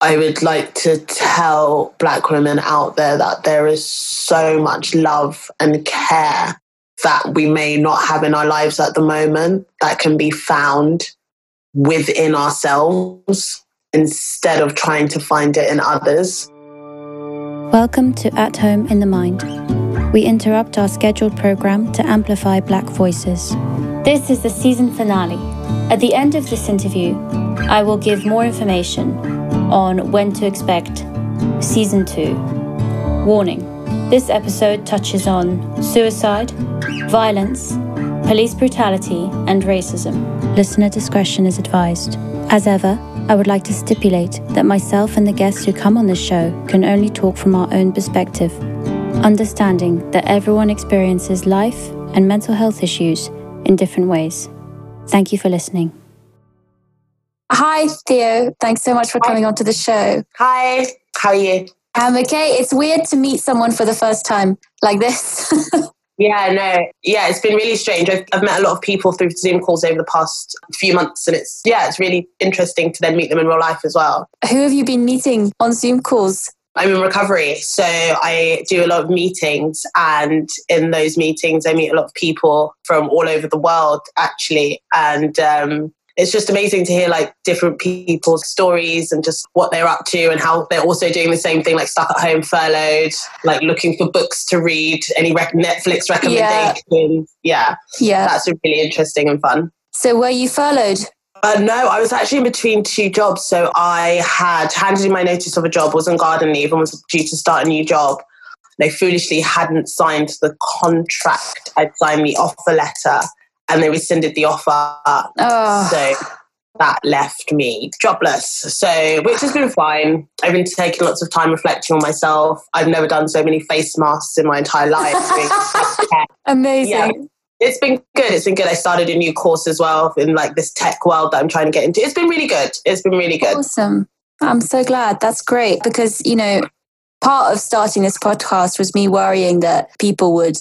I would like to tell Black women out there that there is so much love and care that we may not have in our lives at the moment that can be found within ourselves instead of trying to find it in others. Welcome to At Home in the Mind. We interrupt our scheduled program to amplify Black voices. This is the season finale. At the end of this interview, I will give more information on when to expect season two. Warning this episode touches on suicide, violence, police brutality, and racism. Listener discretion is advised. As ever, I would like to stipulate that myself and the guests who come on this show can only talk from our own perspective, understanding that everyone experiences life and mental health issues in different ways. Thank you for listening. Hi, Theo. Thanks so much for coming onto the show. Hi, how are you? I'm okay. It's weird to meet someone for the first time like this. Yeah, no, yeah, it's been really strange. I've, I've, met a lot of people through Zoom calls over the past few months, and it's yeah, it's really interesting to then meet them in real life as well. Who have you been meeting on Zoom calls? I'm in recovery, so I do a lot of meetings, and in those meetings, I meet a lot of people from all over the world, actually, and um, it's just amazing to hear like different people's stories and just what they're up to and how they're also doing the same thing, like stuck at home, furloughed, like looking for books to read, any rec- Netflix recommendations. Yeah. yeah. Yeah. That's really interesting and fun. So were you furloughed? Uh, no, I was actually in between two jobs. So I had handed in my notice of a job, was on garden leave, and was due to start a new job. They foolishly hadn't signed the contract. I'd signed the offer letter and they rescinded the offer. Oh. So that left me jobless. So, which has been fine. I've been taking lots of time reflecting on myself. I've never done so many face masks in my entire life. Amazing. Yeah, it's been good. It's been good. I started a new course as well in like this tech world that I'm trying to get into. It's been really good. It's been really good. Awesome. I'm so glad. That's great because, you know, part of starting this podcast was me worrying that people would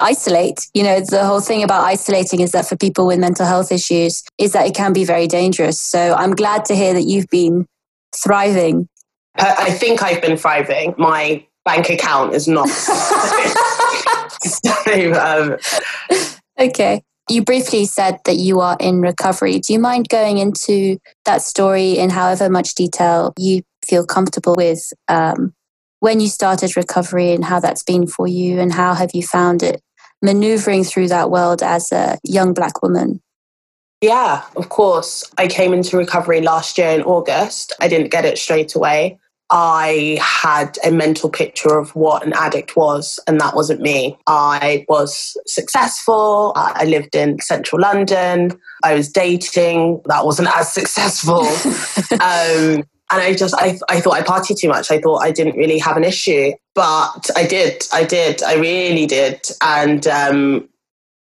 isolate. You know, the whole thing about isolating is that for people with mental health issues is that it can be very dangerous. So I'm glad to hear that you've been thriving. I think I've been thriving. My bank account is not. so, um... Okay. You briefly said that you are in recovery. Do you mind going into that story in however much detail you feel comfortable with? Um, when you started recovery and how that's been for you, and how have you found it maneuvering through that world as a young black woman? Yeah, of course. I came into recovery last year in August. I didn't get it straight away. I had a mental picture of what an addict was, and that wasn't me. I was successful. I lived in central London. I was dating. That wasn't as successful. um, and I just I, I thought I partied too much. I thought I didn't really have an issue, but I did. I did. I really did. And um,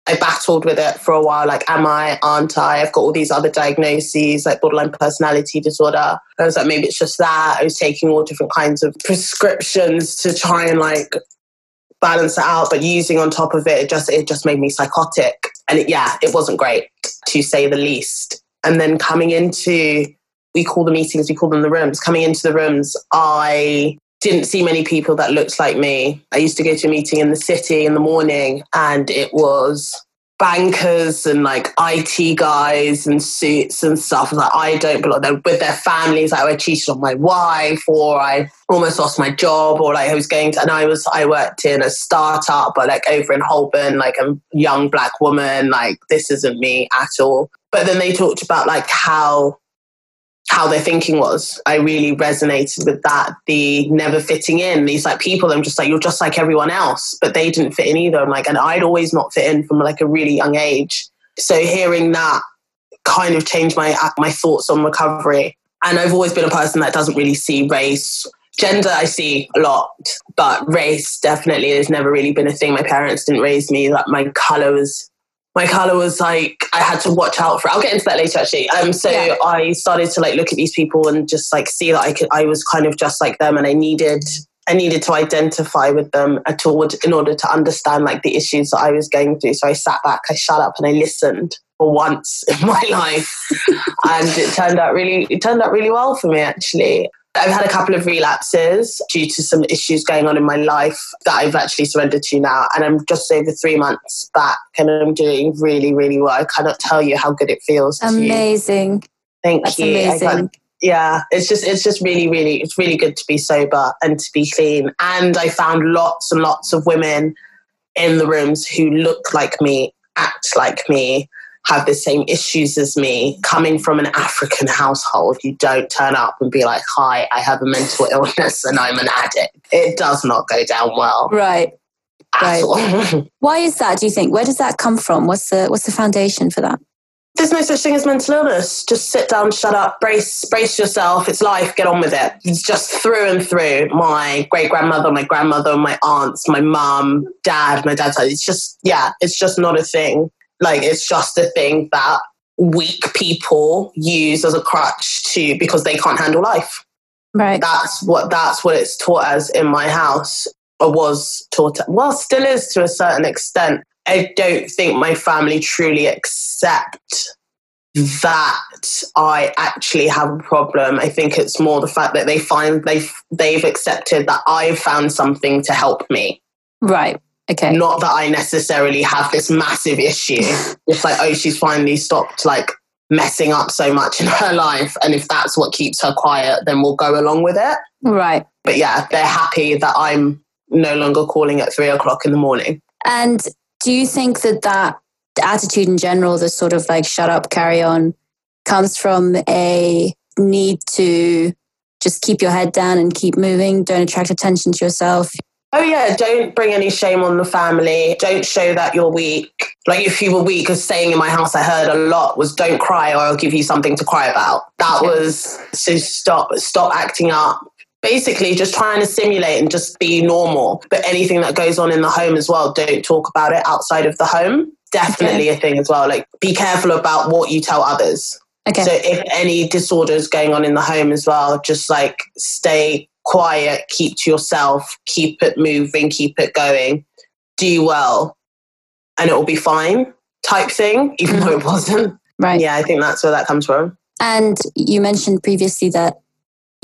I battled with it for a while. Like, am I? Aren't I? I've got all these other diagnoses, like borderline personality disorder. I was like, maybe it's just that. I was taking all different kinds of prescriptions to try and like balance it out, but using on top of it, it just it just made me psychotic. And it, yeah, it wasn't great to say the least. And then coming into we call the meetings, we call them the rooms. Coming into the rooms, I didn't see many people that looked like me. I used to go to a meeting in the city in the morning and it was bankers and like IT guys and suits and stuff. Like I don't belong there with their families. Like I cheated on my wife or I almost lost my job or like I was going to and I was I worked in a startup but like over in Holborn, like a young black woman, like this isn't me at all. But then they talked about like how how their thinking was. I really resonated with that. The never fitting in. These like people, I'm just like, you're just like everyone else, but they didn't fit in either. I'm like, and I'd always not fit in from like a really young age. So hearing that kind of changed my uh, my thoughts on recovery. And I've always been a person that doesn't really see race. Gender, I see a lot, but race definitely has never really been a thing. My parents didn't raise me. That my color was my color was like I had to watch out for. I'll get into that later, actually. Um, so yeah. I started to like look at these people and just like see that I could. I was kind of just like them, and I needed I needed to identify with them at all in order to understand like the issues that I was going through. So I sat back, I shut up, and I listened for once in my life, and it turned out really it turned out really well for me actually. I've had a couple of relapses due to some issues going on in my life that I've actually surrendered to now. And I'm just over three months back and I'm doing really, really well. I cannot tell you how good it feels. Amazing. Thank That's you. amazing. yeah, it's just it's just really, really it's really good to be sober and to be clean. And I found lots and lots of women in the rooms who look like me, act like me, have the same issues as me, coming from an African household, you don't turn up and be like, Hi, I have a mental illness and I'm an addict. It does not go down well. Right. Right. Why is that, do you think? Where does that come from? What's the what's the foundation for that? There's no such thing as mental illness. Just sit down, shut up, brace, brace yourself. It's life. Get on with it. It's just through and through. My great grandmother, my grandmother, my aunts, my mum, dad, my dad's. It's just yeah. It's just not a thing. Like it's just a thing that weak people use as a crutch to because they can't handle life. Right. That's what that's what it's taught as in my house, or was taught. Well, still is to a certain extent. I don't think my family truly accept that I actually have a problem. I think it's more the fact that they find they've they've accepted that I've found something to help me. Right. Okay. Not that I necessarily have this massive issue. it's like, oh, she's finally stopped like messing up so much in her life. And if that's what keeps her quiet, then we'll go along with it. Right. But yeah, they're happy that I'm no longer calling at three o'clock in the morning. And do you think that that attitude in general, the sort of like shut up, carry on, comes from a need to just keep your head down and keep moving, don't attract attention to yourself? Oh yeah, don't bring any shame on the family. Don't show that you're weak. Like if you were weak, because saying in my house I heard a lot was don't cry or I'll give you something to cry about. That Okay. was so stop stop acting up. Basically just trying to simulate and just be normal. But anything that goes on in the home as well, don't talk about it outside of the home. Definitely a thing as well. Like be careful about what you tell others. Okay. So if any disorders going on in the home as well, just like stay quiet, keep to yourself, keep it moving, keep it going, do well, and it will be fine type thing, even though it mm-hmm. wasn't. right. Yeah, I think that's where that comes from. And you mentioned previously that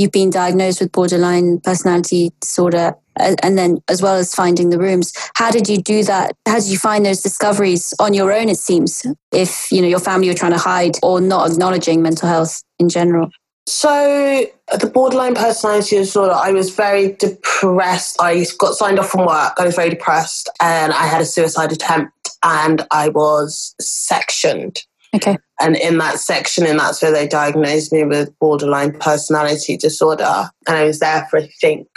you've been diagnosed with borderline personality disorder and then as well as finding the rooms how did you do that how did you find those discoveries on your own it seems if you know your family were trying to hide or not acknowledging mental health in general So the borderline personality disorder, I was very depressed. I got signed off from work. I was very depressed and I had a suicide attempt and I was sectioned. okay And in that section, and that's where they diagnosed me with borderline personality disorder. And I was there for I think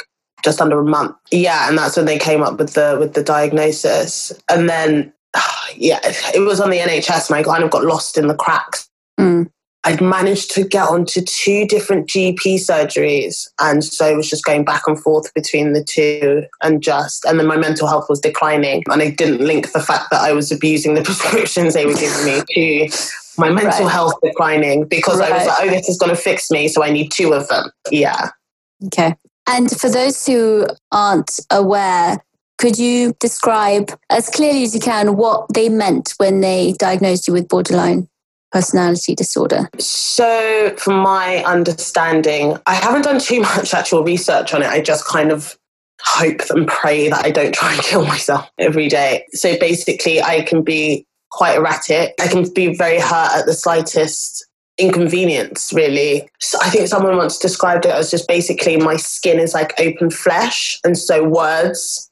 just under a month. Yeah, and that's when they came up with the with the diagnosis. And then yeah, it was on the NHS and I kind of got lost in the cracks. Mm. I'd managed to get onto two different GP surgeries. And so I was just going back and forth between the two and just, and then my mental health was declining. And I didn't link the fact that I was abusing the prescriptions they were giving me to my mental Right. health declining because I was like, oh, this is going to fix me. So I need two of them. Yeah. okay and for those who aren't aware could you describe as clearly as you can what they meant when they diagnosed you with borderline personality disorder So, from my understanding, I haven't done too much actual research on it. I just kind of hope and pray that I don't try and kill myself every day. So, basically, I can be quite erratic. I can be very hurt at the slightest inconvenience, really. So I think someone once described it as just basically my skin is like open flesh. And so, words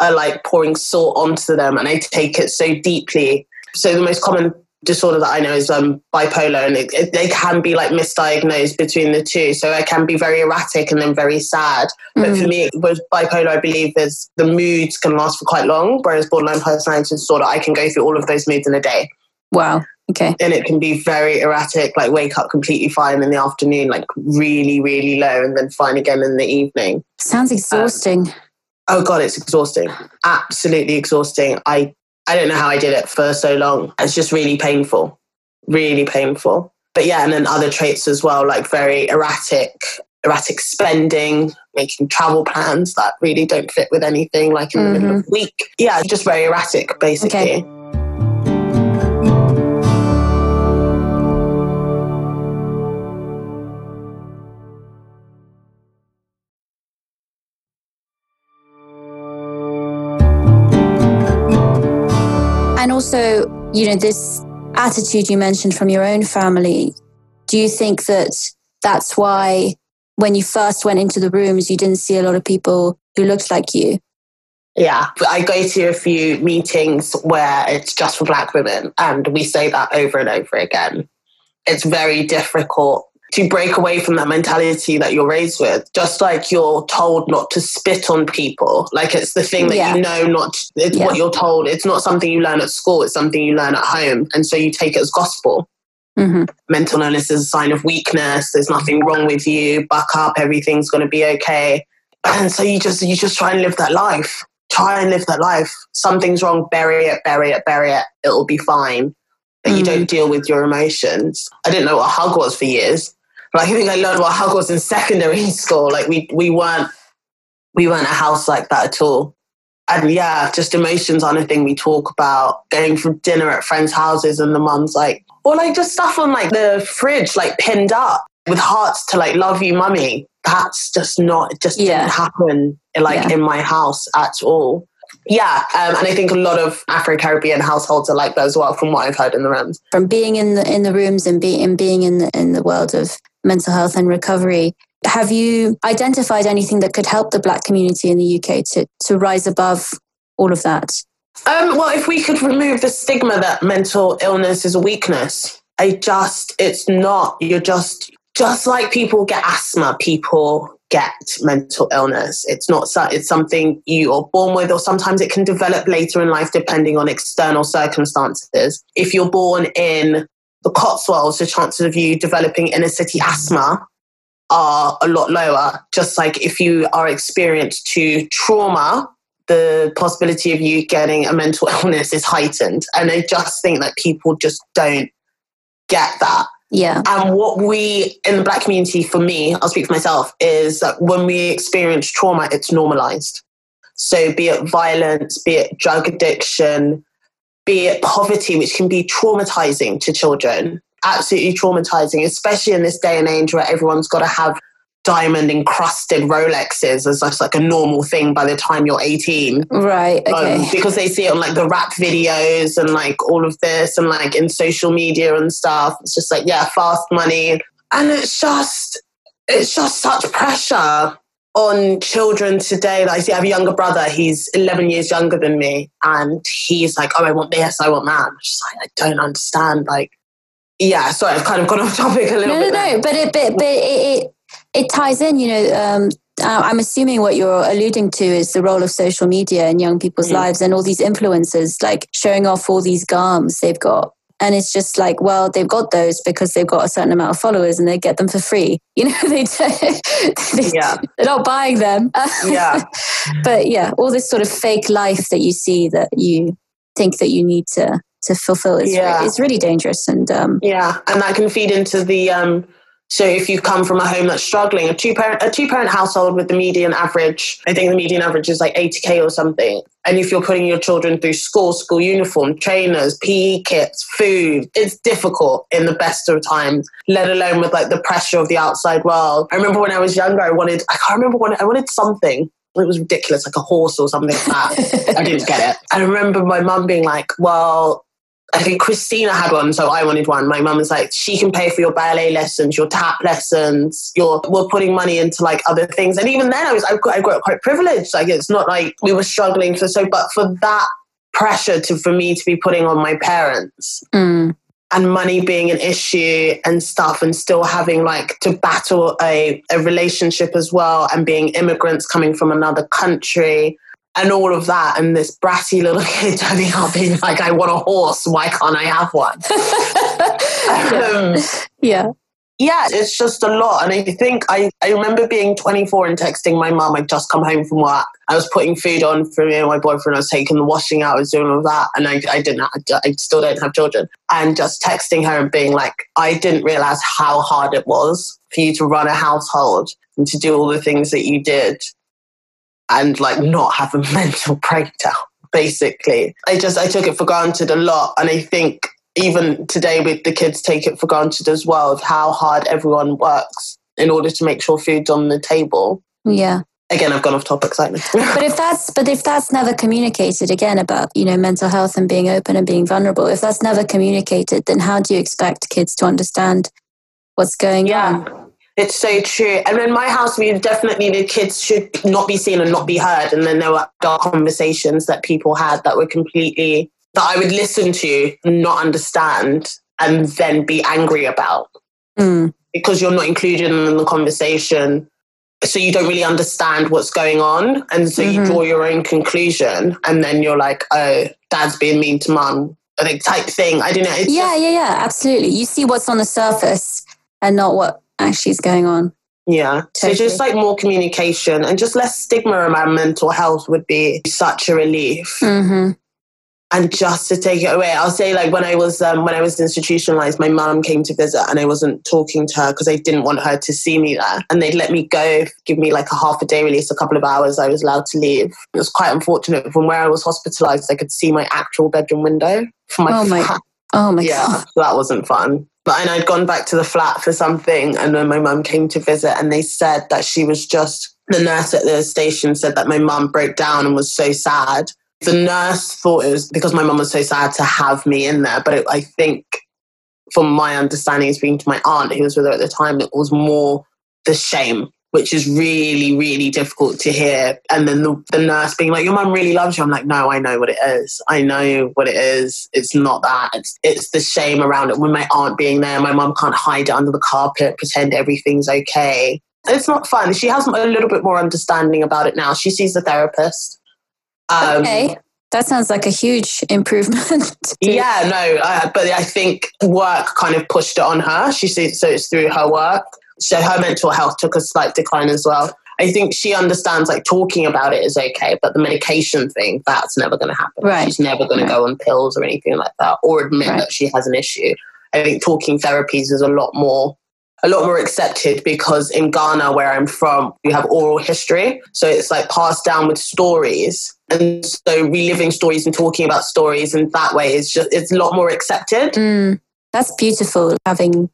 are like pouring salt onto them, and I take it so deeply. So, the most common disorder that I know is um, bipolar, and it, it, they can be like misdiagnosed between the two. So I can be very erratic and then very sad. But Mm. for me, with bipolar, I believe there's the moods can last for quite long, whereas borderline personality disorder, I can go through all of those moods in a day, wow okay and it can be very erratic. Like wake up completely fine in the afternoon, like really, really low, and then fine again in the evening. sounds exhausting Oh god, it's exhausting. Absolutely exhausting. I I don't know how I did it for so long. It's just really painful. Really painful. But yeah, and then other traits as well, like very erratic, erratic spending, making travel plans that really don't fit with anything, like in the middle of mm-hmm. the week. Yeah, just very erratic, basically. Okay. Also, you know, this attitude you mentioned from your own family, do you think that that's why when you first went into the rooms, you didn't see a lot of people who looked like you? Yeah, I go to a few meetings where it's just for Black women, and we say that over and over again. It's very difficult to break away from that mentality that you're raised with. Just like you're told not to spit on people, like it's the thing that Yeah. you know not. It's Yeah. what you're told. It's not something you learn at school. It's something you learn at home, and so you take it as gospel. hmm Mental illness is a sign of weakness. There's nothing wrong with you. Buck up. Everything's going to be okay. And so you just you just try and live that life. Try and live that life. Something's wrong. Bury it. Bury it. Bury it. It'll be fine. But you Mhm. don't deal with your emotions. I didn't know what a hug was for years. But I think I learned what hug was in secondary school. Like we we weren't we weren't a house like that at all. And yeah, just emotions aren't a thing we talk about. Going for dinner at friends' houses and the mum's like, or like just stuff on like the fridge, like pinned up with hearts to like love you, mummy. That's just not, it just Yeah. didn't happen like Yeah. in my house at all. Yeah, um, and I think a lot of Afro Caribbean households are like that as well, from what I've heard in the rooms. From being in the in the rooms and being and being in the in the world of mental health and recovery, have you identified anything that could help the Black community in the UK to to rise above all of that? Um, well, if we could remove the stigma that mental illness is a weakness, I just, it's not. You're just, just like people get asthma, people get mental illness. It's not, it's something you are born with, or sometimes it can develop later in life depending on external circumstances. If you're born in the Cotswolds, the chances of you developing inner city asthma are a lot lower. Just like if you are experienced to trauma, the possibility of you getting a mental illness is heightened. And I just think that people just don't get that. Yeah. And what we in the black community, for me, I'll speak for myself, is that when we experience trauma, it's normalized. So be it violence, be it drug addiction, be it poverty, which can be traumatizing to children, absolutely traumatizing, especially in this day and age where everyone's got to have diamond encrusted Rolexes as just like a normal thing by the time you're 18 Right. Okay. um, because they see it on like the rap videos and like all of this and like in social media and stuff. It's just like, yeah, fast money. And it's just, it's just such pressure on children today. Like, I see, I have a younger brother. He's 11 years younger than me. And he's like, oh, I want this, I want that. I'm just like, I don't understand. Like, yeah, sorry, I've kind of gone off topic a little no, no, bit. there. no. But it, but, but it, it, it ties in. You know, um, I- I'm assuming what you're alluding to is the role of social media in young people's Mhm. lives and all these influencers like showing off all these garms they've got. And it's just like, well, they've got those because they've got a certain amount of followers and they get them for free. You know, they, they Yeah. they're not buying them. Yeah. but yeah, all this sort of fake life that you see that you think that you need to to fulfill is Yeah. it's really dangerous. And um, Yeah, and that can feed into the. Um, so if you come from a home that's struggling, a two parent a two parent household with the median average, I think the median average is like eighty k or something. And if you're putting your children through school, school uniform, trainers, PE kits, food, it's difficult in the best of times. Let alone with like the pressure of the outside world. I remember when I was younger, I wanted I can't remember when I wanted something. It was ridiculous, like a horse or something like that. I didn't get it. I remember my mum being like, "Well." I think Christina had one, so I wanted one. My mum was like, she can pay for your ballet lessons, your tap lessons, your we're putting money into like other things. And even then, I was I got, I got quite privileged. Like it's not like we were struggling for so, but for that pressure to for me to be putting on my parents mm, and money being an issue and stuff, and still having like to battle a a relationship as well, and being immigrants coming from another country and all of that, and this bratty little kid turning up being like, I want a horse, why can't I have one? um, yeah. yeah, it's just a lot. And I think I, I remember being 24 and texting my mum. I'd just come home from work. I was putting food on for me and my boyfriend. I was taking the washing out. I was doing all that. And I, I didn't, I, I still don't have children. And just texting her and being like, I didn't realize how hard it was for you to run a household and to do all the things that you did and like not have a mental breakdown basically i just i took it for granted a lot and i think even today with the kids take it for granted as well of how hard everyone works in order to make sure food's on the table Yeah. again i've gone off topic slightly but if that's but if that's never communicated again about you know mental health and being open and being vulnerable if that's never communicated then how do you expect kids to understand what's going yeah. on it's so true. And in my house, we definitely the kids should not be seen and not be heard. And then there were dark conversations that people had that were completely that I would listen to, not understand, and then be angry about mm. because you're not included in the conversation. So you don't really understand what's going on. And so mm-hmm. you draw your own conclusion. And then you're like, oh, dad's being mean to mum. Like type thing. I don't know. Yeah, just- yeah, yeah, absolutely. You see what's on the surface and not what actually is going on. Yeah. Totally. So just like more communication and just less stigma around mental health would be such a relief. Mm-hmm and just to take it away i'll say like when i was um, when i was institutionalized my mum came to visit and i wasn't talking to her because i didn't want her to see me there and they'd let me go give me like a half a day release a couple of hours i was allowed to leave it was quite unfortunate from where i was hospitalized i could see my actual bedroom window from my oh my oh my yeah god that wasn't fun but and i'd gone back to the flat for something and then my mum came to visit and they said that she was just the nurse at the station said that my mum broke down and was so sad. The nurse thought it was because my mum was so sad to have me in there, but it, I think, from my understanding, speaking to my aunt who was with her at the time, it was more the shame, which is really, really difficult to hear. And then the, the nurse being like, "Your mum really loves you." I'm like, "No, I know what it is. I know what it is. It's not that. It's it's the shame around it. When my aunt being there, my mum can't hide it under the carpet, pretend everything's okay." It's not fun. She has a little bit more understanding about it now. She sees a therapist um, okay. That sounds like a huge improvement. yeah, no, uh, but I think work kind of pushed it on her. She sees, so it's through her work. So her mental health took a slight decline as well. I think she understands like talking about it is okay, but the medication thing, that's never going to happen. Right. She's never going right. to go on pills or anything like that or admit right. that she has an issue. I think talking therapies is a lot more a lot more accepted because in Ghana, where I'm from, we have oral history. So it's like passed down with stories. And so reliving stories and talking about stories in that way is just, it's a lot more accepted. Mm, that's beautiful, having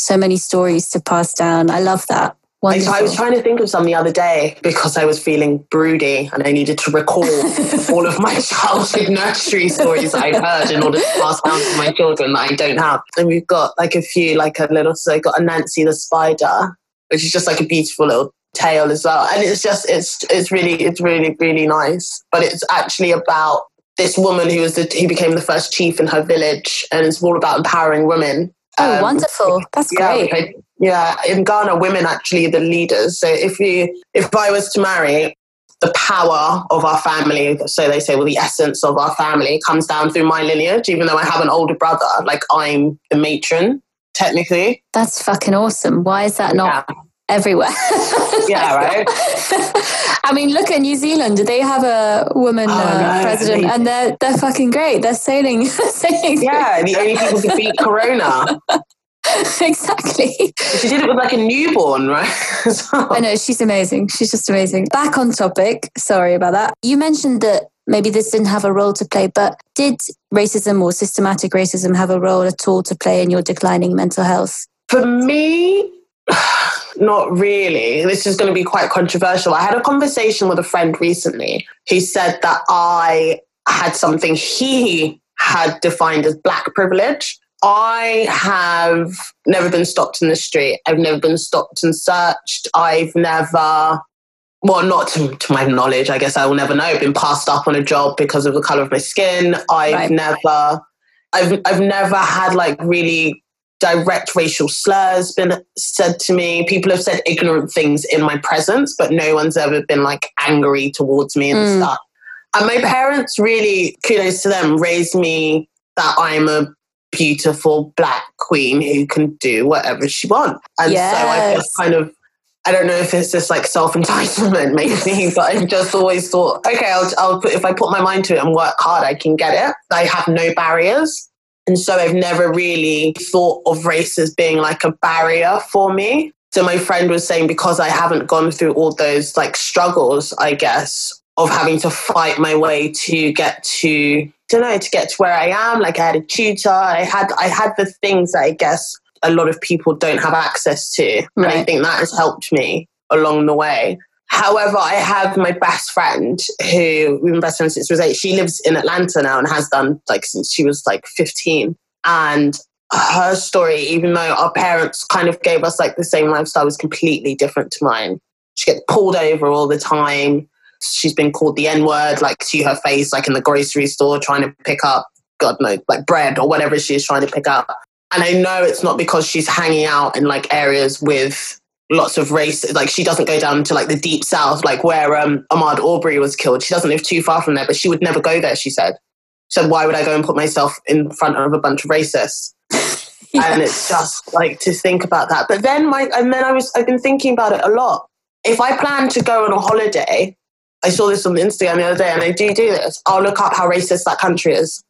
so many stories to pass down. I love that. Wonderful. I was trying to think of some the other day because I was feeling broody and I needed to recall all of my childhood nursery stories I heard in order to pass down to my children that I don't have. And we've got like a few, like a little, so I got Anansi the Spider, which is just like a beautiful little tale as well. And it's just, it's, it's really, it's really, really nice. But it's actually about this woman who was the, who became the first chief in her village and it's all about empowering women Oh, um, wonderful! That's yeah, great. yeah, in Ghana, women actually are the leaders. So if you, if I was to marry, the power of our family, so they say, well, the essence of our family comes down through my lineage. Even though I have an older brother, like I'm the matron technically. That's fucking awesome. Why is that not? Yeah everywhere. yeah, right. I mean, look at New Zealand. They have a woman oh, uh, no, president, and they're they're fucking great. They're sailing, sailing. Yeah, the only people to beat Corona. exactly. She did it with like a newborn, right? I know she's amazing. She's just amazing. Back on topic. Sorry about that. You mentioned that maybe this didn't have a role to play, but did racism or systematic racism have a role at all to play in your declining mental health? For me, not really. This is going to be quite controversial. I had a conversation with a friend recently who said that I had something he had defined as black privilege. I have never been stopped in the street. I've never been stopped and searched. I've never, well, not to, to my knowledge, I guess I will never know, been passed up on a job because of the color of my skin. I've right. never, I've, I've never had like really direct racial slurs been said to me. People have said ignorant things in my presence, but no one's ever been like angry towards me and mm. stuff. And my parents really, kudos to them, raised me that I'm a beautiful black queen who can do whatever she wants. And yes. so I just kind of I don't know if it's just like self entitlement, maybe, but I've just always thought, okay, I'll, I'll put, if I put my mind to it and work hard, I can get it. I have no barriers. And so I've never really thought of race as being like a barrier for me. So my friend was saying because I haven't gone through all those like struggles, I guess, of having to fight my way to get to don't know, to get to where I am. Like I had a tutor, I had I had the things that I guess a lot of people don't have access to. Right. And I think that has helped me along the way. However, I have my best friend who we've been best friends since she was eight. She lives in Atlanta now and has done like since she was like 15. And her story, even though our parents kind of gave us like the same lifestyle, was completely different to mine. She gets pulled over all the time. She's been called the N word, like to her face, like in the grocery store, trying to pick up, God knows, like bread or whatever she's trying to pick up. And I know it's not because she's hanging out in like areas with lots of race. Like she doesn't go down to like the deep south, like where um, Ahmaud Arbery was killed. She doesn't live too far from there, but she would never go there. She said. So why would I go and put myself in front of a bunch of racists? yeah. And it's just like to think about that. But then my and then I was I've been thinking about it a lot. If I plan to go on a holiday, I saw this on Instagram the other day, and I do do this. I'll look up how racist that country is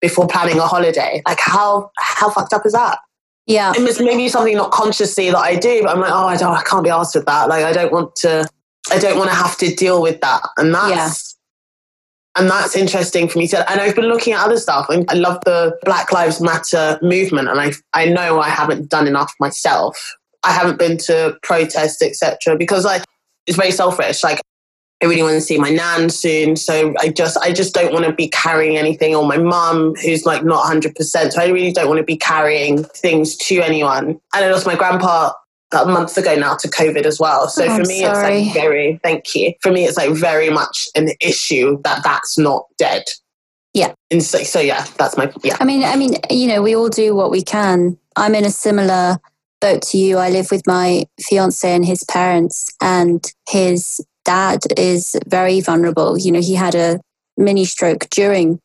before planning a holiday. Like how how fucked up is that? Yeah, it's maybe something not consciously that I do, but I'm like, oh, I don't, I can't be asked with that. Like I don't want to, I don't want to have to deal with that, and that's. Yeah. And that's interesting for me to, and I've been looking at other stuff. I love the Black Lives Matter movement, and I, I know I haven't done enough myself. I haven't been to protests, etc., because like it's very selfish. Like I really want to see my nan soon. So I just I just don't want to be carrying anything or my mum who's like not 100%. So I really don't want to be carrying things to anyone. And I lost my grandpa a month ago now to COVID as well. So oh, for me, sorry. it's like very, thank you. For me, it's like very much an issue that that's not dead. Yeah. And so, so yeah, that's my, yeah. I mean, I mean, you know, we all do what we can. I'm in a similar boat to you. I live with my fiance and his parents and his dad is very vulnerable. You know, he had a mini stroke during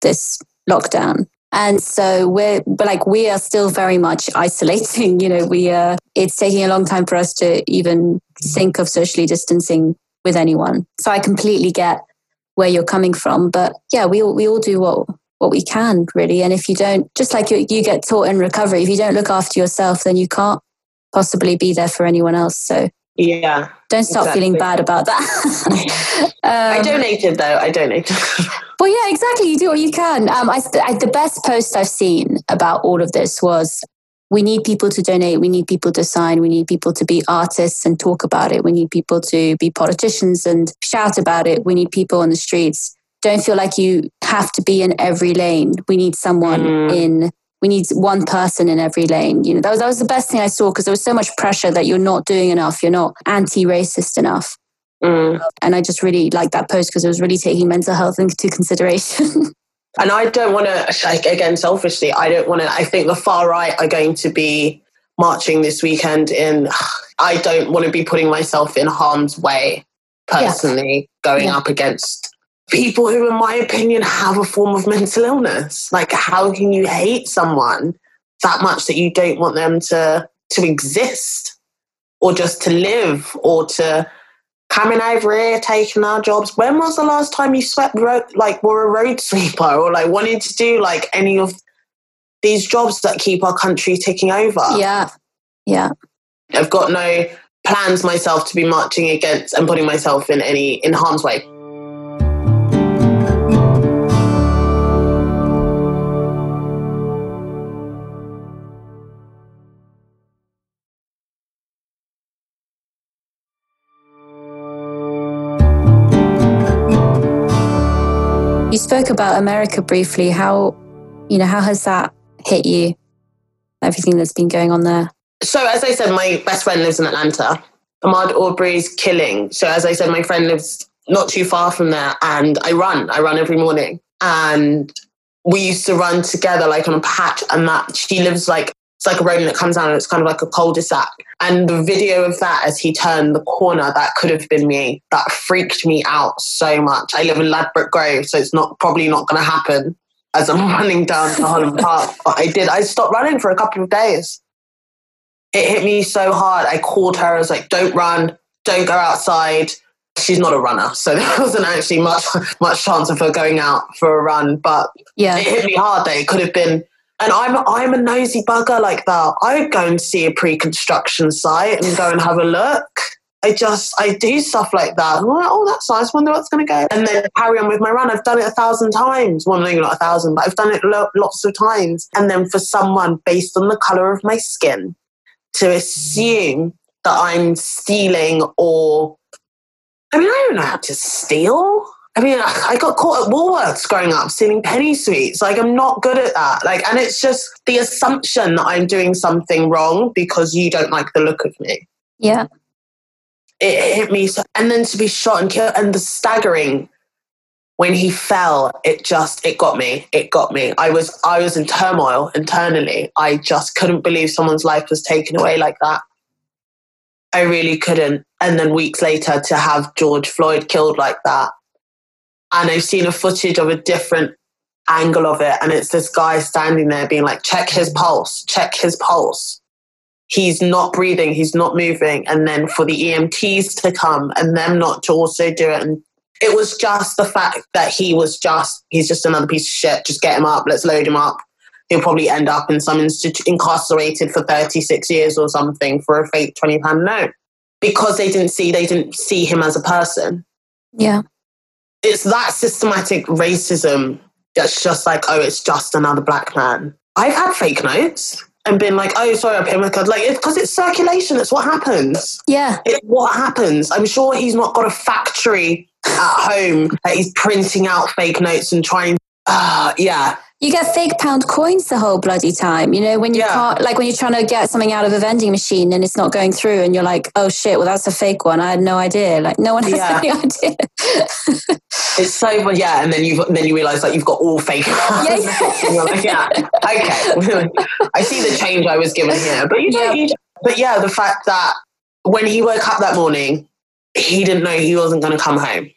this lockdown. And so we're but like we are still very much isolating. You know, we are it's taking a long time for us to even think of socially distancing with anyone. So I completely get where you're coming from. But yeah, we all we all do what what we can really. And if you don't just like you, you get taught in recovery, if you don't look after yourself, then you can't possibly be there for anyone else. So yeah. Don't start exactly. feeling bad about that. um, I donated though. I donated. well, yeah, exactly. You do what you can. Um, I, I, the best post I've seen about all of this was we need people to donate. We need people to sign. We need people to be artists and talk about it. We need people to be politicians and shout about it. We need people on the streets. Don't feel like you have to be in every lane. We need someone mm. in we need one person in every lane. You know, that was, that was the best thing I saw because there was so much pressure that you're not doing enough, you're not anti-racist enough. Mm. And I just really liked that post because it was really taking mental health into consideration. and I don't want to, like, again, selfishly, I don't want to, I think the far right are going to be marching this weekend in, I don't want to be putting myself in harm's way personally, yeah. going yeah. up against people who, in my opinion, have a form of mental illness. Like, how can you hate someone that much that you don't want them to to exist, or just to live, or to coming over here taking our jobs? When was the last time you swept road, like were a road sweeper, or like wanted to do like any of these jobs that keep our country ticking over? Yeah, yeah. I've got no plans myself to be marching against and putting myself in any in harm's way. Spoke about America briefly. How, you know, how has that hit you? Everything that's been going on there. So, as I said, my best friend lives in Atlanta. Ahmaud Arbery's killing. So, as I said, my friend lives not too far from there, and I run. I run every morning, and we used to run together, like on a patch. And that she lives like it's like a road that comes down and it's kind of like a cul-de-sac. And the video of that as he turned the corner, that could have been me. That freaked me out so much. I live in Ladbroke Grove, so it's not probably not going to happen as I'm running down to Holland Park. But I did. I stopped running for a couple of days. It hit me so hard. I called her. I was like, "Don't run. Don't go outside." She's not a runner, so there wasn't actually much much chance of her going out for a run. But yeah, it hit me hard. That it could have been and I'm I'm a nosy bugger like that. I would go and see a pre-construction site and go and have a look. I just I do stuff like that. I'm Like, oh, that's nice. Wonder what's going to go. And then carry on with my run. I've done it a thousand times. Well, maybe not a thousand, but I've done it lo- lots of times. And then for someone based on the color of my skin to assume that I'm stealing or I mean, I don't know how to steal. I mean, I got caught at Woolworths growing up stealing penny sweets. Like, I'm not good at that. Like, and it's just the assumption that I'm doing something wrong because you don't like the look of me. Yeah. It hit me. So, and then to be shot and killed, and the staggering when he fell, it just it got me. It got me. I was I was in turmoil internally. I just couldn't believe someone's life was taken away like that. I really couldn't. And then weeks later to have George Floyd killed like that. And I've seen a footage of a different angle of it. And it's this guy standing there being like, check his pulse, check his pulse. He's not breathing, he's not moving. And then for the EMTs to come and them not to also do it and it was just the fact that he was just he's just another piece of shit just get him up let's load him up he'll probably end up in some institute incarcerated for 36 years or something for a fake 20 pound note because they didn't see they didn't see him as a person yeah it's that systematic racism that's just like oh it's just another black man i've had fake notes and been like, oh, sorry, I paid my card. Like, because it's, it's circulation. It's what happens. Yeah. It's what happens. I'm sure he's not got a factory at home that he's printing out fake notes and trying. Uh, yeah. You get fake pound coins the whole bloody time. You know, when you Yeah. can't, like when you're trying to get something out of a vending machine and it's not going through and you're like, oh shit, well, that's a fake one. I had no idea. Like, no one has Yeah. any idea. It's so yeah, and then you then you realize like you've got all fake. Yeah, yeah. And you're like, yeah, okay. I see the change I was given here, but you don't. You, but yeah, the fact that when he woke up that morning, he didn't know he wasn't going to come home,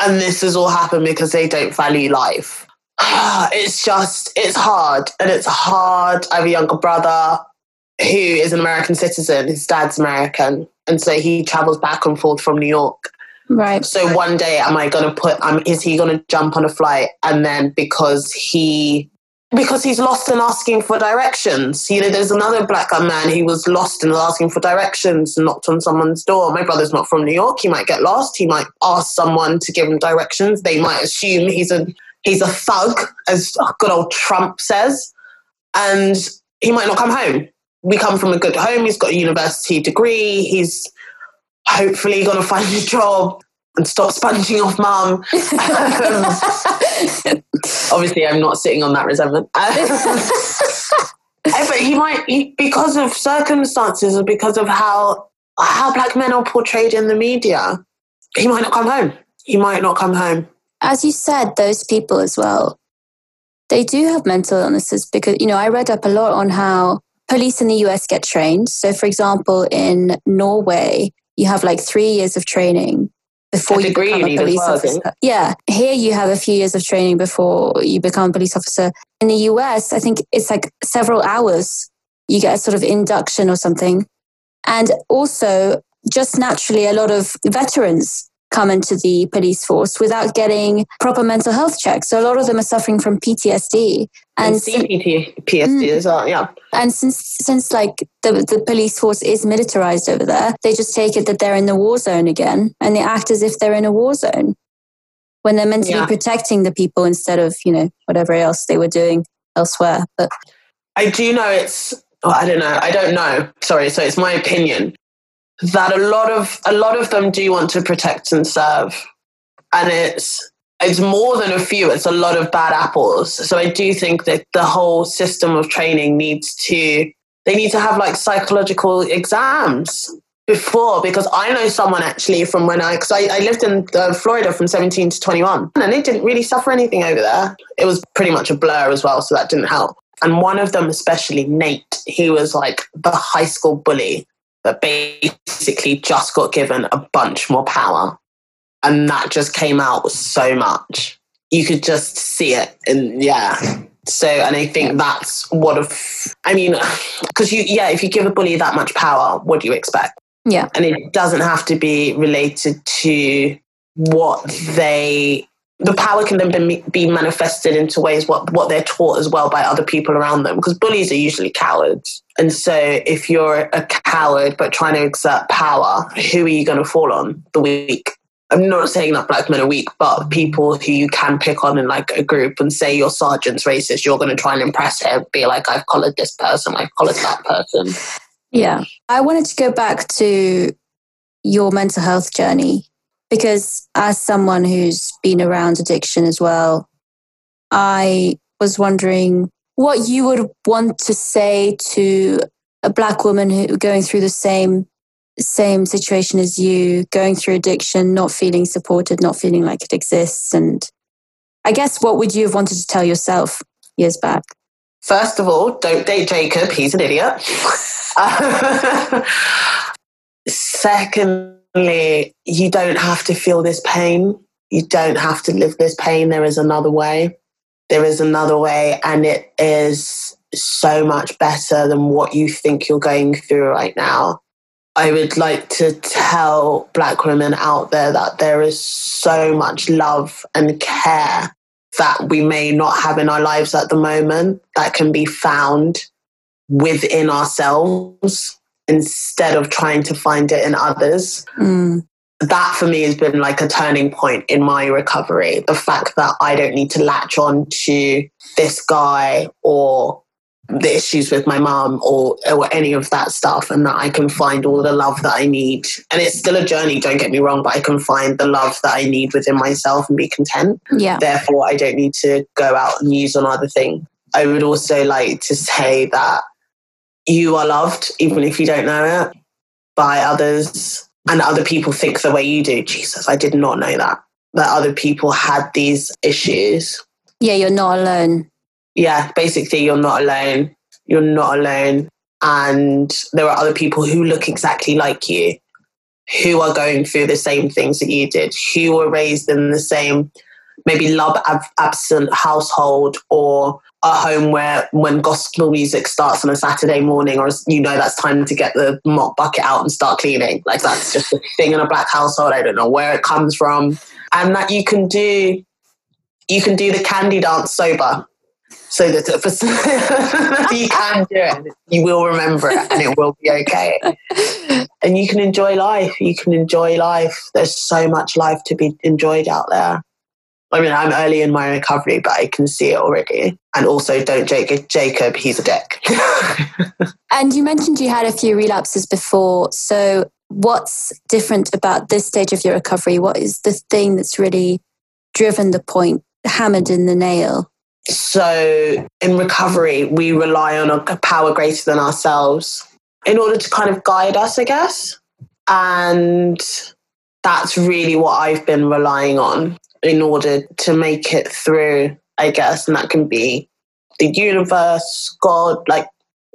and this has all happened because they don't value life. It's just it's hard, and it's hard. I have a younger brother who is an American citizen. His dad's American, and so he travels back and forth from New York. right. So one day, am I going to put? Um, is he going to jump on a flight and then because he because he's lost and asking for directions? You know, there's another black man who was lost and asking for directions and knocked on someone's door. My brother's not from New York. He might get lost. He might ask someone to give him directions. They might assume he's a he's a thug, as good old Trump says, and he might not come home. We come from a good home. He's got a university degree. He's hopefully going to find a job and stop sponging off mum. Obviously, I'm not sitting on that resentment. Eh, but he might, he, because of circumstances or because of how how black men are portrayed in the media, he might not come home. He might not come home. As you said, those people as well, they do have mental illnesses because, you know, I read up a lot on how police in the US get trained. So, for example, in Norway, you have like three years of training before you become a police well, officer. Yeah. Here you have a few years of training before you become a police officer. In the US, I think it's like several hours. You get a sort of induction or something. And also, just naturally, a lot of veterans come into the police force without getting proper mental health checks. So a lot of them are suffering from PTSD. And, CPT, PSD mm. as well, yeah. and since since like the the police force is militarized over there, they just take it that they're in the war zone again, and they act as if they're in a war zone when they're meant to Yeah. be protecting the people instead of you know whatever else they were doing elsewhere. But I do know it's well, I don't know. I don't know. Sorry, so it's my opinion that a lot of a lot of them do want to protect and serve. And it's it's more than a few, it's a lot of bad apples. So I do think that the whole system of training needs to they need to have like psychological exams before because I know someone actually from when I because I, I lived in uh, Florida from 17 to 21 and they didn't really suffer anything over there. It was pretty much a blur as well, so that didn't help. And one of them, especially Nate, he was like the high school bully that basically just got given a bunch more power. And that just came out so much. You could just see it. And yeah. So, and I think that's what of, I mean, because you, yeah, if you give a bully that much power, what do you expect? yeah, and it doesn't have to be related to what they the power can then be, manifested into ways what what they're taught as well by other people around them because bullies are usually cowards and so if you're a coward but trying to exert power who are you going to fall on the weak I'm not saying that black men are weak, but people who you can pick on in like a group and say your sergeant's racist, you're going to try and impress him, be like, I've collared this person, I've collared that person. yeah. I wanted to go back to your mental health journey because as someone who's been around addiction as well, I was wondering what you would want to say to a black woman who going through the same same situation as you, going through addiction, not feeling supported, not feeling like it exists, and I guess what would you have wanted to tell yourself years back? First of all, don't date Jacob. He's an idiot. Secondly, you don't have to feel this pain. You don't have to live this pain. There is another way. There is another way, and it is so much better than what you think you're going through right now. I would like to tell Black women out there that there is so much love and care that we may not have in our lives at the moment that can be found within ourselves instead of trying to find it in others. Mm. That for me has been like a turning point in my recovery. The fact that I don't need to latch on to this guy or the issues with my mom or, or any of that stuff and that I can find all the love that I need. And it's still a journey, don't get me wrong, but I can find the love that I need within myself and be content. Yeah. Therefore, I don't need to go out and use on other things. I would also like to say that you are loved, even if you don't know it, by others and other people think the way you do. Jesus, I did not know that. That other people had these issues. Yeah, you're not alone. Yeah, basically, you're not alone. You're not alone. And there are other people who look exactly like you, who are going through the same things that you did, who were raised in the same, maybe love ab- absent household or a home where when gospel music starts on a Saturday morning, or you know that's time to get the mop bucket out and start cleaning. Like that's just a thing in a black household. I don't know where it comes from, and that you can do, you can do the candy dance sober. So that you can do it, you will remember it, and it will be okay. And you can enjoy life. You can enjoy life. There's so much life to be enjoyed out there. I mean, I'm early in my recovery, but I can see it already. And also, don't Jacob, Jacob he's a dick. and you mentioned you had a few relapses before. So, what's different about this stage of your recovery? What is the thing that's really driven the point, hammered in the nail? So, in recovery, we rely on a power greater than ourselves in order to kind of guide us, I guess. And that's really what I've been relying on in order to make it through, I guess. And that can be the universe, God, like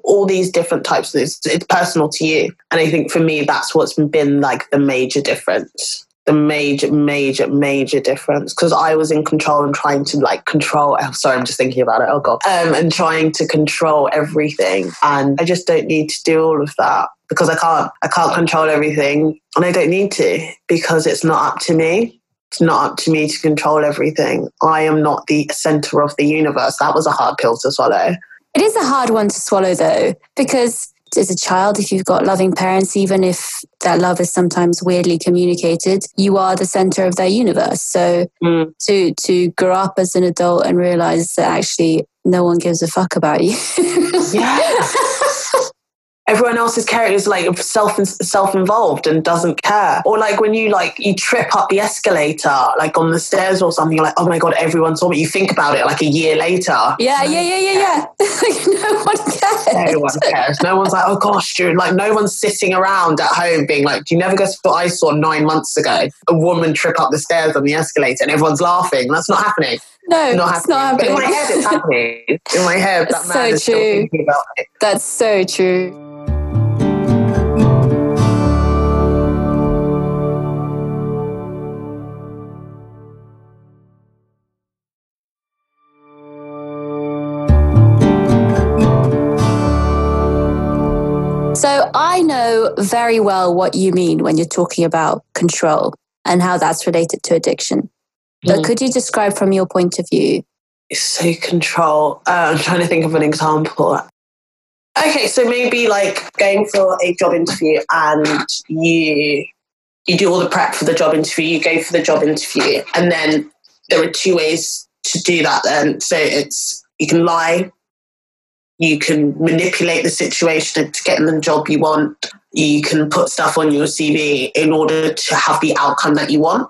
all these different types. It's, it's personal to you. And I think for me, that's what's been like the major difference. The major, major, major difference because I was in control and trying to like control. Oh, sorry, I'm just thinking about it. Oh god, um, and trying to control everything, and I just don't need to do all of that because I can't. I can't control everything, and I don't need to because it's not up to me it's not up to me to control everything. I am not the center of the universe. That was a hard pill to swallow. It is a hard one to swallow, though, because as a child, if you've got loving parents, even if that love is sometimes weirdly communicated, you are the center of their universe. So mm. to to grow up as an adult and realize that actually no one gives a fuck about you. yeah. everyone else's character is like self self involved and doesn't care. Or like when you like you trip up the escalator, like on the stairs or something, you're like, oh my god, everyone saw me. You think about it like a year later. Yeah, yeah, yeah, yeah, yeah. no one cares. No one cares. No one's like, oh gosh, dude. Like no one's sitting around at home being like, do you never guess what I saw nine months ago? A woman trip up the stairs on the escalator and everyone's laughing. That's not happening. No, not it's not happening. But in my head, it's happening. In my head, that man so is true. still thinking about it. That's so true. So I know very well what you mean when you're talking about control and how that's related to addiction. But mm. could you describe from your point of view? It's so control. Uh, I'm trying to think of an example. Okay, so maybe like going for a job interview and you you do all the prep for the job interview, you go for the job interview, and then there are two ways to do that then. So it's you can lie you can manipulate the situation to get the job you want, you can put stuff on your CV in order to have the outcome that you want,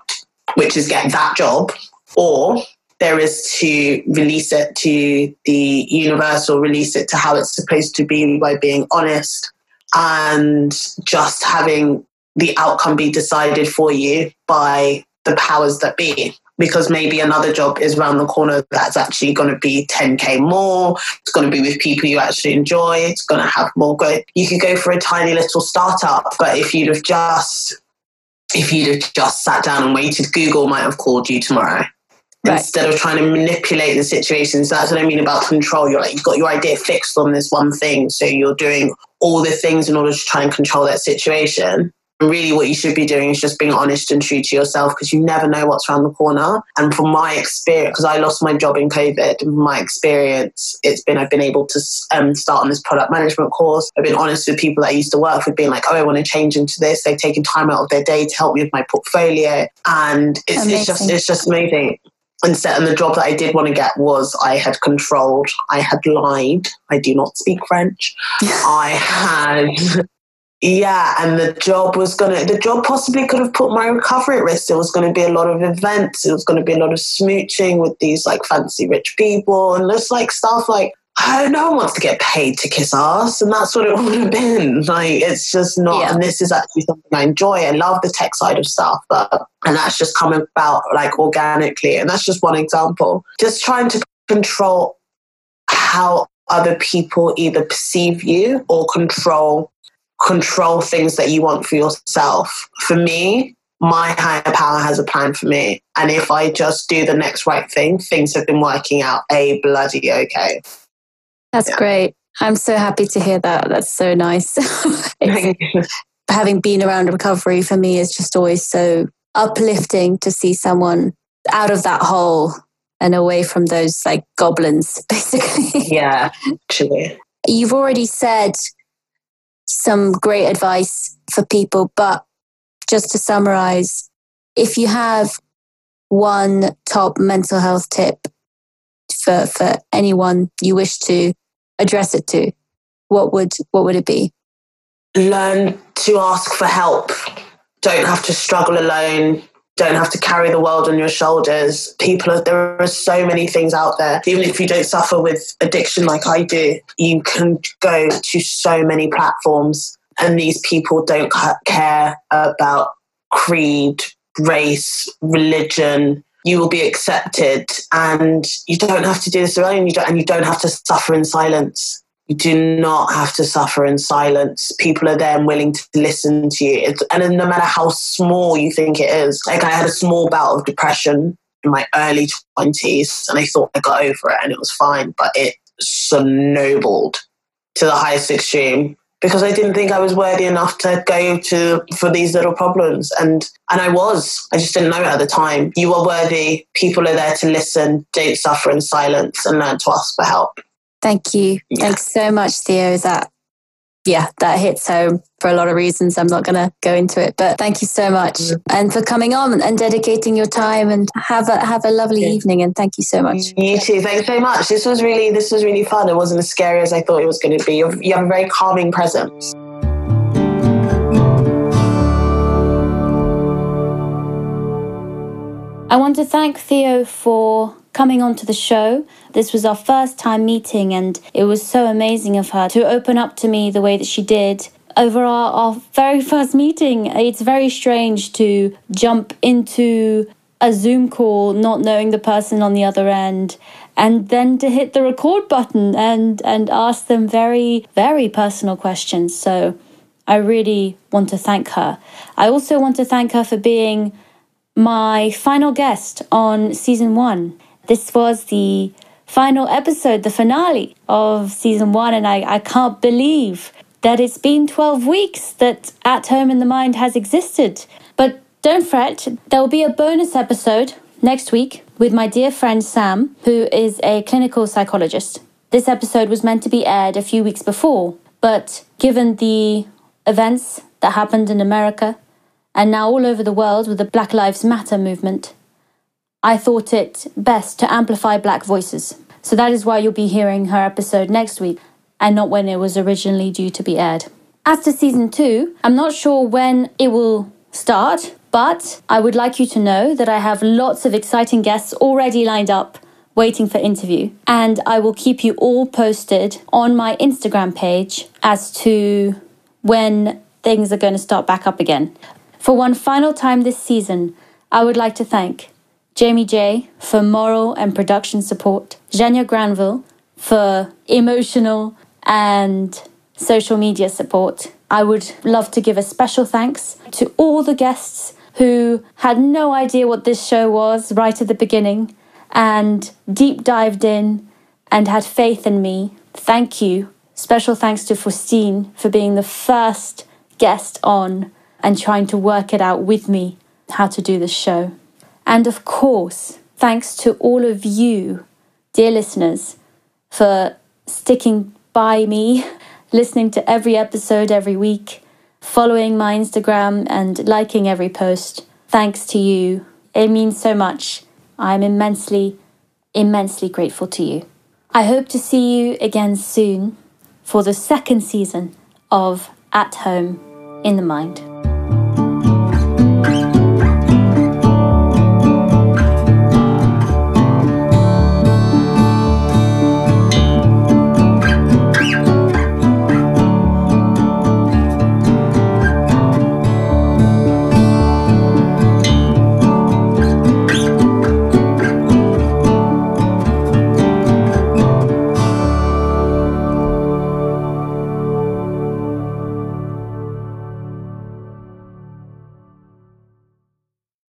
which is get that job, or there is to release it to the universe or release it to how it's supposed to be by being honest and just having the outcome be decided for you by the powers that be. Because maybe another job is around the corner that's actually going to be 10k more it's going to be with people you actually enjoy it's going to have more growth. You could go for a tiny little startup but if you'd have just if you'd have just sat down and waited google might have called you tomorrow Right. instead of trying to manipulate the situation. So That's what I mean about control. You're like, you've got your idea fixed on this one thing. So you're doing all the things in order to try and control that situation really what you should be doing is just being honest and true to yourself because you never know what's around the corner. And from my experience, because I lost my job in COVID, my experience, it's been I've been able to um, start on this product management course. I've been honest with people that I used to work with, being like, oh, I want to change into this. They've taken time out of their day to help me with my portfolio, and it's, it's just it's just amazing. And set and the job that I did want to get was I had controlled, I had lied, I do not speak French, I had yeah, and the job was gonna the job possibly could have put my recovery at risk. There was gonna be a lot of events, it was gonna be a lot of smooching with these like fancy rich people and just like stuff like oh, no one wants to get paid to kiss ass, and that's what it would have been. Like, it's just not. Yeah. And this is actually something I enjoy. I love the tech side of stuff, but and that's just come about like organically. And that's just one example. Just trying to control how other people either perceive you or control control things that you want for yourself. For me, my higher power has a plan for me. And if I just do the next right thing, things have been working out a bloody okay. That's yeah. great. I'm so happy to hear that. That's so nice. having been around recovery for me is just always so uplifting to see someone out of that hole and away from those like goblins, basically. Yeah, actually. You've already said some great advice for people. But just to summarize, if you have one top mental health tip for, for anyone you wish to address it to, what would what would it be? Learn to ask for help. Don't have to struggle alone don't have to carry the world on your shoulders. People are, there are so many things out there. Even if you don't suffer with addiction like I do, you can go to so many platforms and these people don't care about creed, race, religion. You will be accepted and you don't have to do this alone. You don't, and you don't have to suffer in silence. You do not have to suffer in silence. People are there and willing to listen to you. It's, and no matter how small you think it is, like I had a small bout of depression in my early 20s and I thought I got over it and it was fine, but it snowballed to the highest extreme because I didn't think I was worthy enough to go to for these little problems. And and I was. I just didn't know it at the time. You are worthy. People are there to listen. Don't suffer in silence and learn to ask for help Thank you. Yeah. Thanks so much, Theo. That yeah, that hits home for a lot of reasons. I'm not going to go into it, but thank you so much mm. and for coming on and dedicating your time and have a have a lovely yeah. evening. And thank you so much. You too. Thanks so much. This was really this was really fun. It wasn't as scary as I thought it was going to be. You have a very calming presence. I want to thank Theo for coming onto the show. This was our first time meeting, and it was so amazing of her to open up to me the way that she did. Over our, our very first meeting, it's very strange to jump into a Zoom call not knowing the person on the other end and then to hit the record button and and ask them very very personal questions so I really want to thank her. I also want to thank her for being my final guest on season 1 this was the final episode, the finale of season one, and I, I can't believe that it's been 12 weeks that At Home in the Mind has existed. But don't fret, there will be a bonus episode next week with my dear friend Sam, who is a clinical psychologist. This episode was meant to be aired a few weeks before, but given the events that happened in America and now all over the world with the Black Lives Matter movement, I thought it best to amplify black voices. So that is why you'll be hearing her episode next week and not when it was originally due to be aired. As to season two, I'm not sure when it will start, but I would like you to know that I have lots of exciting guests already lined up waiting for interview. And I will keep you all posted on my Instagram page as to when things are going to start back up again. For one final time this season, I would like to thank Jamie J for moral and production support, Jenya Granville for emotional and social media support. I would love to give a special thanks to all the guests who had no idea what this show was right at the beginning and deep dived in and had faith in me. Thank you. Special thanks to Faustine for being the first guest on and trying to work it out with me how to do this show. And of course, thanks to all of you, dear listeners, for sticking by me, listening to every episode every week, following my Instagram, and liking every post. Thanks to you. It means so much. I'm immensely, immensely grateful to you. I hope to see you again soon for the second season of At Home in the Mind.